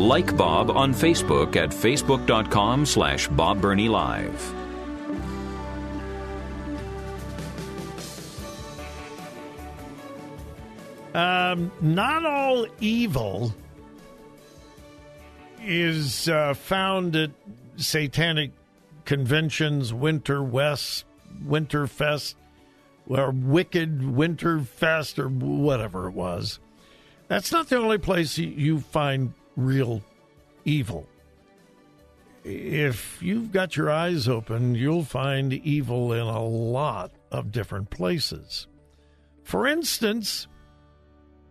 Like Bob on Facebook at facebook.com slash Bob Burney Live. Um, not all evil is uh, found at satanic conventions, Winter West, Winterfest, or Wicked Winterfest, or whatever it was. That's not the only place you find real evil. If you've got your eyes open, you'll find evil in a lot of different places. For instance,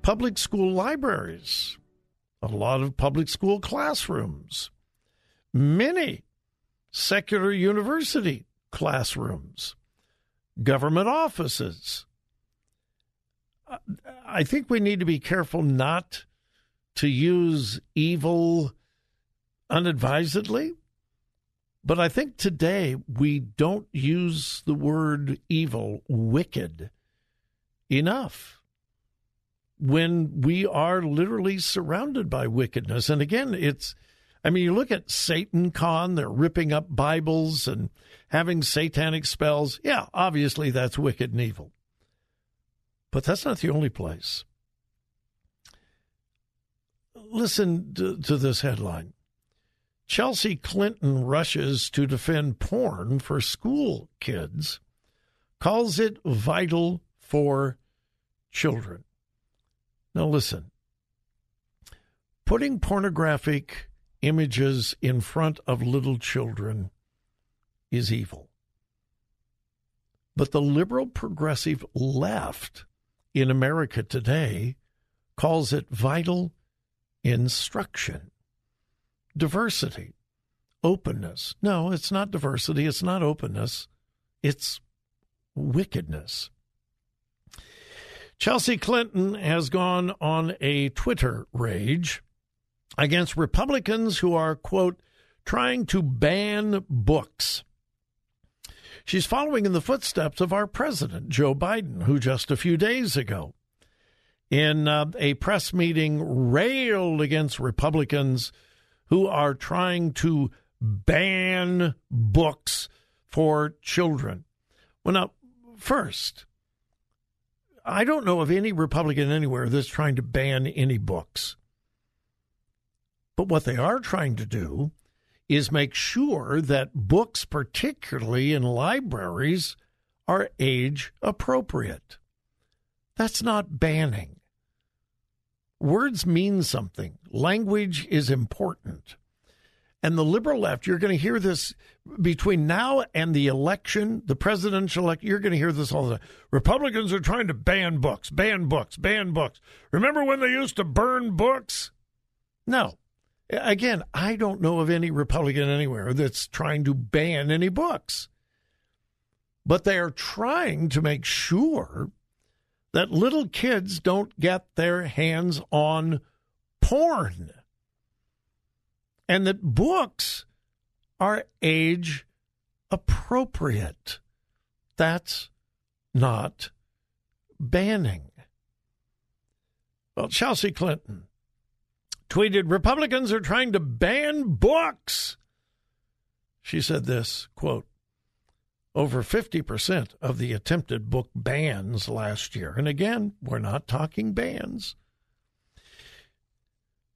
public school libraries, a lot of public school classrooms, many secular university classrooms, government offices. I think we need to be careful not to use evil unadvisedly. But I think today we don't use the word evil, wicked, enough when we are literally surrounded by wickedness. And again, it's, I mean, you look at Satan Con, they're ripping up Bibles and having satanic spells. Yeah, obviously that's wicked and evil. But that's not the only place. Listen to, to this headline Chelsea Clinton rushes to defend porn for school kids, calls it vital for children. Now, listen putting pornographic images in front of little children is evil. But the liberal progressive left in America today calls it vital instruction. Diversity, openness. No, it's not diversity, it's not openness, it's wickedness. Chelsea Clinton has gone on a Twitter rage against Republicans who are, quote, trying to ban books. She's following in the footsteps of our president, Joe Biden, who just a few days ago in uh, a press meeting railed against Republicans who are trying to ban books for children. Well, now, first, I don't know of any Republican anywhere that's trying to ban any books. But what they are trying to do is make sure that books, particularly in libraries, are age appropriate. That's not banning. Words mean something. Language is important. And the liberal left, you're going to hear this between now and the election, the presidential election, you're going to hear this all the time. Republicans are trying to ban books, ban books, ban books. Remember when they used to burn books? No. Again, I don't know of any Republican anywhere that's trying to ban any books. But they are trying to make sure that little kids don't get their hands on porn and that books are age appropriate. That's not banning. Well, Chelsea Clinton tweeted Republicans are trying to ban books. She said this quote, over 50% of the attempted book bans last year. And again, we're not talking bans.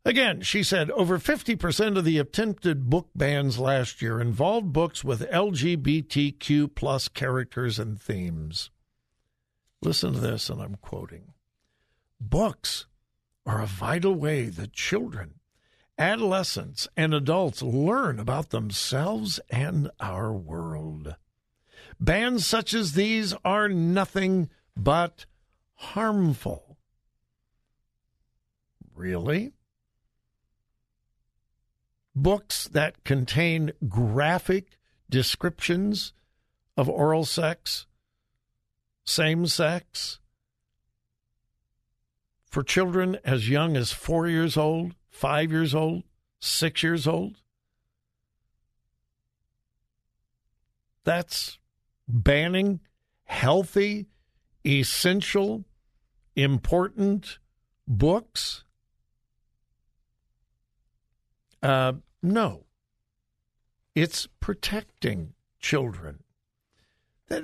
Again, she said over 50% of the attempted book bans last year involved books with LGBTQ plus characters and themes. Listen to this, and I'm quoting Books are a vital way that children, adolescents, and adults learn about themselves and our world. Bans such as these are nothing but harmful. Really? Books that contain graphic descriptions of oral sex, same sex, for children as young as four years old, five years old, six years old. That's banning healthy, essential, important books? Uh, no. It's protecting children. That,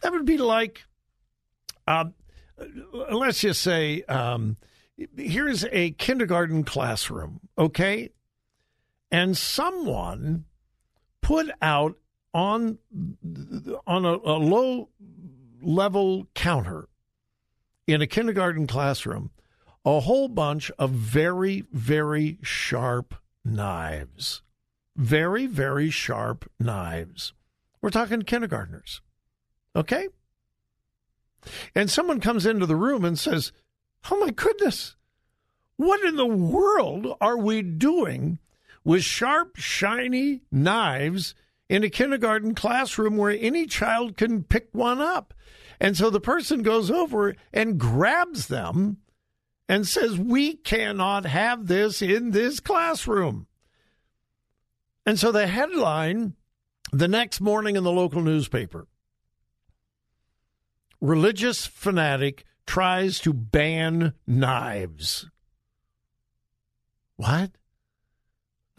that would be like, uh, let's just say, um, here's a kindergarten classroom, okay? And someone put out on on a, a low level counter in a kindergarten classroom a whole bunch of very very sharp knives. Very very sharp knives. We're talking kindergartners. Okay? And someone comes into the room and says oh my goodness what in the world are we doing with sharp shiny knives in a kindergarten classroom where any child can pick one up. And so the person goes over and grabs them and says, We cannot have this in this classroom. And so the headline the next morning in the local newspaper religious fanatic tries to ban knives. What?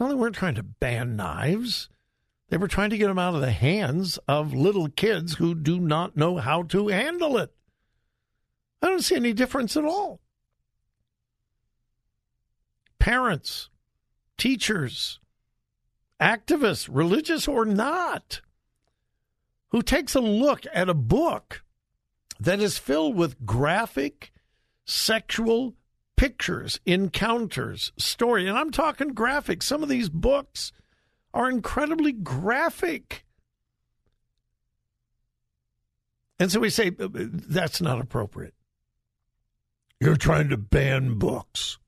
No, they weren't trying to ban knives. They were trying to get them out of the hands of little kids who do not know how to handle it. I don't see any difference at all. Parents, teachers, activists, religious or not, who takes a look at a book that is filled with graphic sexual pictures, encounters, story. And I'm talking graphic. Some of these books are incredibly graphic. And so we say uh, that's not appropriate. You're trying to ban books.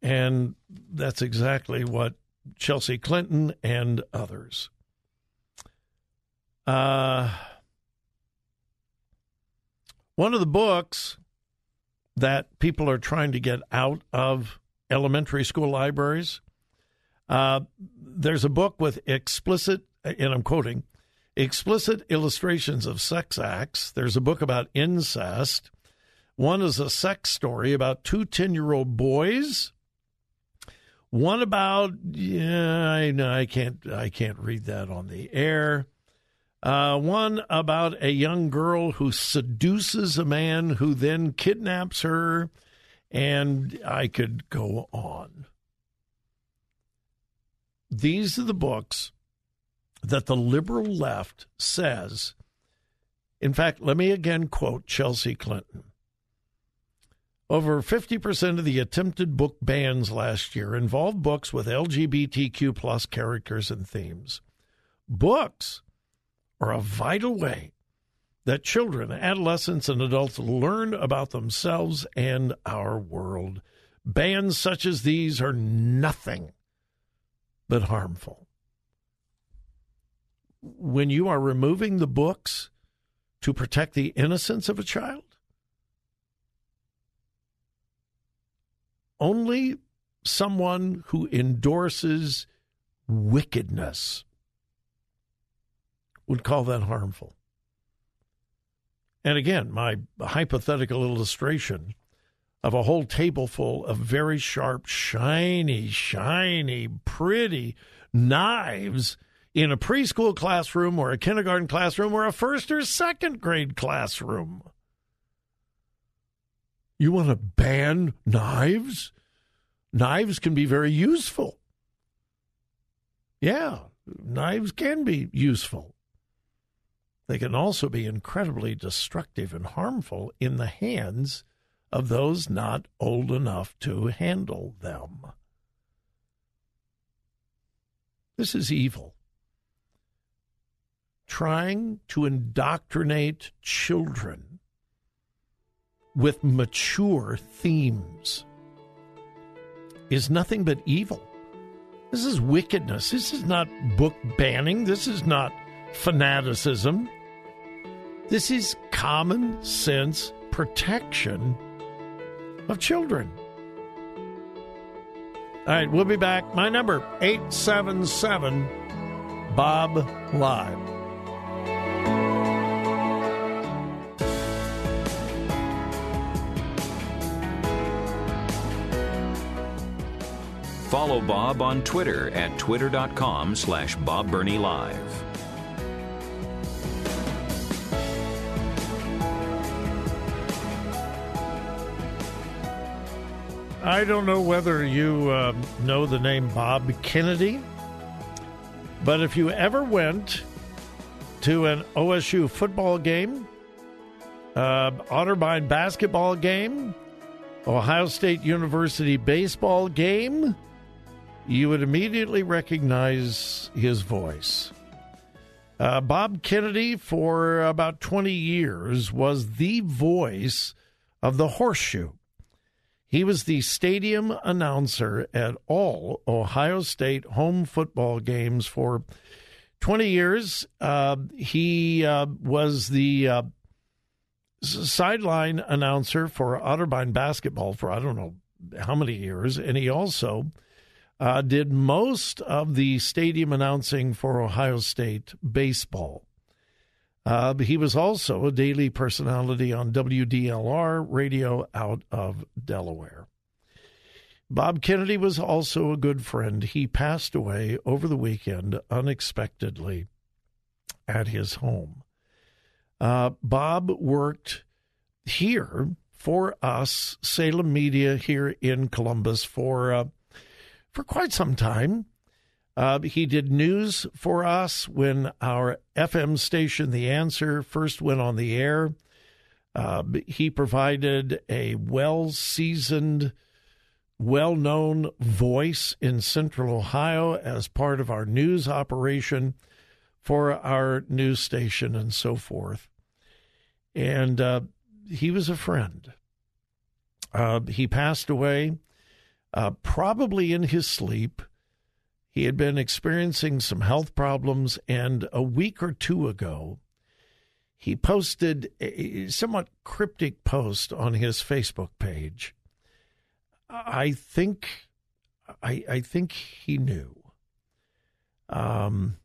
And that's exactly what Chelsea Clinton and others. Uh, one of the books that people are trying to get out of elementary school libraries uh, there's a book with explicit, and I'm quoting, explicit illustrations of sex acts. There's a book about incest. One is a sex story about two 10 year old boys. One about yeah, I I can't I can't read that on the air. Uh, one about a young girl who seduces a man who then kidnaps her, and I could go on. These are the books that the liberal left says. In fact, let me again quote Chelsea Clinton. Over 50% of the attempted book bans last year involved books with LGBTQ plus characters and themes. Books are a vital way that children, adolescents, and adults learn about themselves and our world. Bans such as these are nothing but harmful. When you are removing the books to protect the innocence of a child, only someone who endorses wickedness would call that harmful. And again, my hypothetical illustration of a whole table full of very sharp, shiny, shiny, pretty knives in a preschool classroom or a kindergarten classroom or a first or second grade classroom. You want to ban knives? Knives can be very useful. Yeah, knives can be useful. They can also be incredibly destructive and harmful in the hands of those not old enough to handle them. This is evil. trying to indoctrinate children with mature themes is nothing but evil. This is wickedness. This is not book banning. This is not fanaticism. This is common sense protection of children. All right, we'll be back. My number 877 Bob Live. Follow Bob on Twitter at twitter.com slash Bob Live. I don't know whether you uh, know the name Bob Kennedy, but if you ever went to an OSU football game, uh, Otterbein basketball game, Ohio State University baseball game, you would immediately recognize his voice. Uh, Bob Kennedy, for about 20 years, was the voice of the horseshoe. He was the stadium announcer at all Ohio State home football games for 20 years. Uh, he uh, was the uh, sideline announcer for Otterbein basketball for I don't know how many years, and he also uh, did most of the stadium announcing for Ohio State baseball. Uh, he was also a daily personality on WDLR radio out of Delaware. Bob Kennedy was also a good friend. He passed away over the weekend unexpectedly at his home. Uh, Bob worked here for us, Salem Media, here in Columbus for uh, for quite some time. Uh, he did news for us when our FM station, The Answer, first went on the air. Uh, he provided a well seasoned, well known voice in Central Ohio as part of our news operation for our news station and so forth. And uh, he was a friend. Uh, he passed away uh, probably in his sleep. He had been experiencing some health problems, and a week or two ago, he posted a somewhat cryptic post on his Facebook page. I think, I, I think he knew. Um,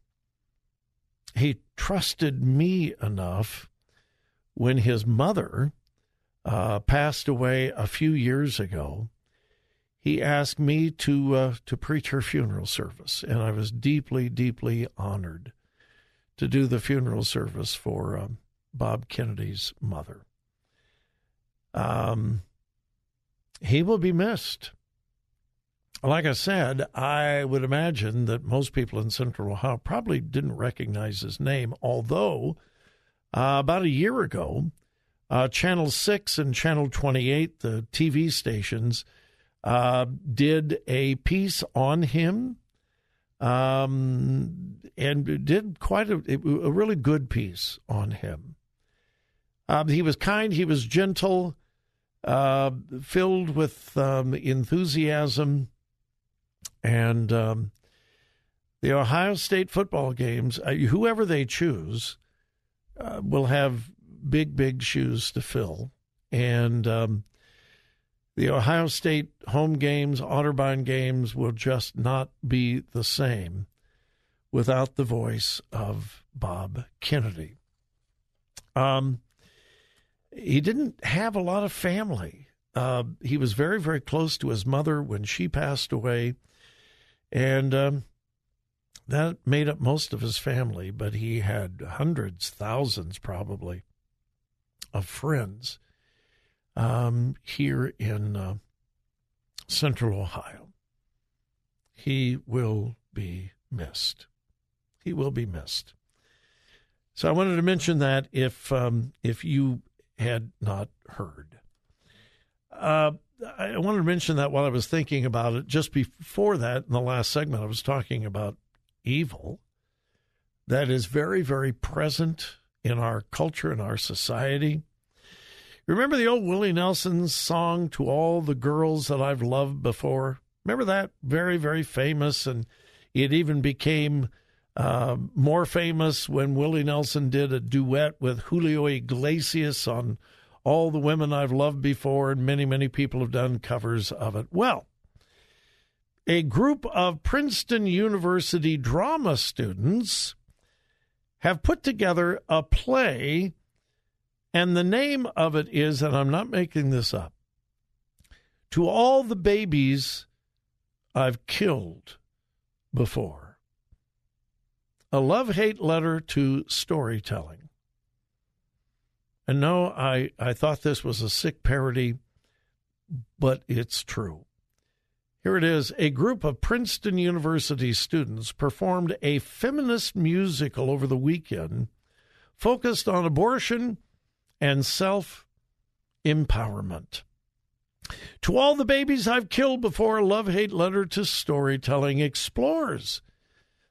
he trusted me enough when his mother uh, passed away a few years ago he asked me to uh, to preach her funeral service, and I was deeply, deeply honored to do the funeral service for um, Bob Kennedy's mother. Um, he will be missed. Like I said, I would imagine that most people in Central Ohio probably didn't recognize his name, although uh, about a year ago, uh, Channel 6 and Channel 28, the TV stations, uh, did a piece on him um, and did quite a, a, really good piece on him. Uh, he was kind, he was gentle, uh, filled with um, enthusiasm, and um, the Ohio State football games, uh, whoever they choose, uh, will have big, big shoes to fill. And um, the Ohio State home games, Otterbein games will just not be the same without the voice of Bob Kennedy. Um, he didn't have a lot of family. Uh, he was very, very close to his mother when she passed away, and um, that made up most of his family. But he had hundreds, thousands, probably, of friends um, here in uh, central Ohio. He will be missed. He will be missed. So I wanted to mention that if um, if you had not heard. Uh, I wanted to mention that while I was thinking about it. Just before that, in the last segment, I was talking about evil. that is very, very present in our culture and our society. Remember the old Willie Nelson song, To All the Girls That I've Loved Before? Remember that? Very, very famous. And it even became uh, more famous when Willie Nelson did a duet with Julio Iglesias on All the Women I've Loved Before, and many, many people have done covers of it. Well, a group of Princeton University drama students have put together a play, and the name of it is, and I'm not making this up, To All the Babies I've Killed Before. A love hate letter to storytelling. And no, I, I thought this was a sick parody, but it's true. Here it is. A group of Princeton University students performed a feminist musical over the weekend focused on abortion and self empowerment. To all the babies I've killed before, love hate letter to storytelling explores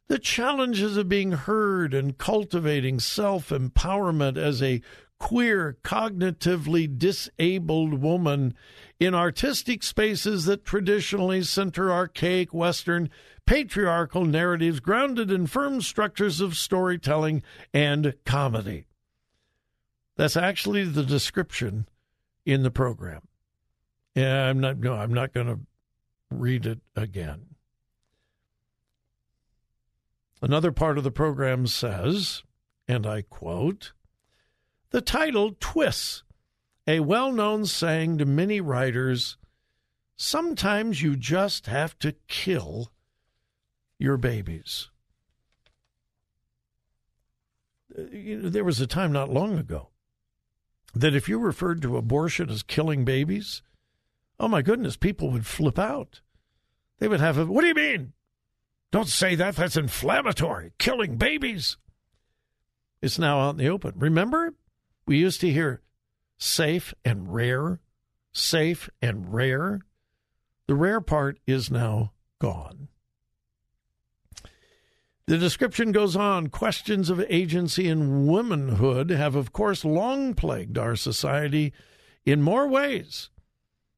the challenges of being heard and cultivating self empowerment as a queer, cognitively disabled woman in artistic spaces that traditionally center archaic Western patriarchal narratives grounded in firm structures of storytelling and comedy. That's actually the description in the program. Yeah, I'm not no, I'm not going to read it again. Another part of the program says, and I quote, the title twists a well known saying to many writers sometimes you just have to kill your babies. Uh, you know, there was a time not long ago that if you referred to abortion as killing babies, oh my goodness, people would flip out. They would have a, what do you mean? Don't say that. That's inflammatory. Killing babies. It's now out in the open. Remember we used to hear safe and rare, safe and rare. The rare part is now gone. The description goes on questions of agency and womanhood have, of course, long plagued our society in more ways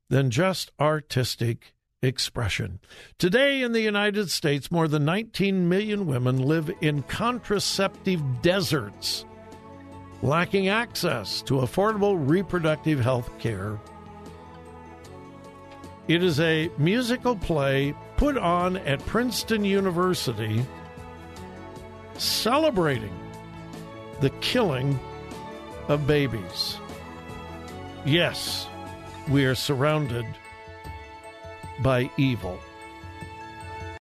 than just artistic expression. Today in the United States, more than 19 million women live in contraceptive deserts lacking access to affordable reproductive health care. It is a musical play put on at Princeton University celebrating the killing of babies. Yes, we are surrounded by evil.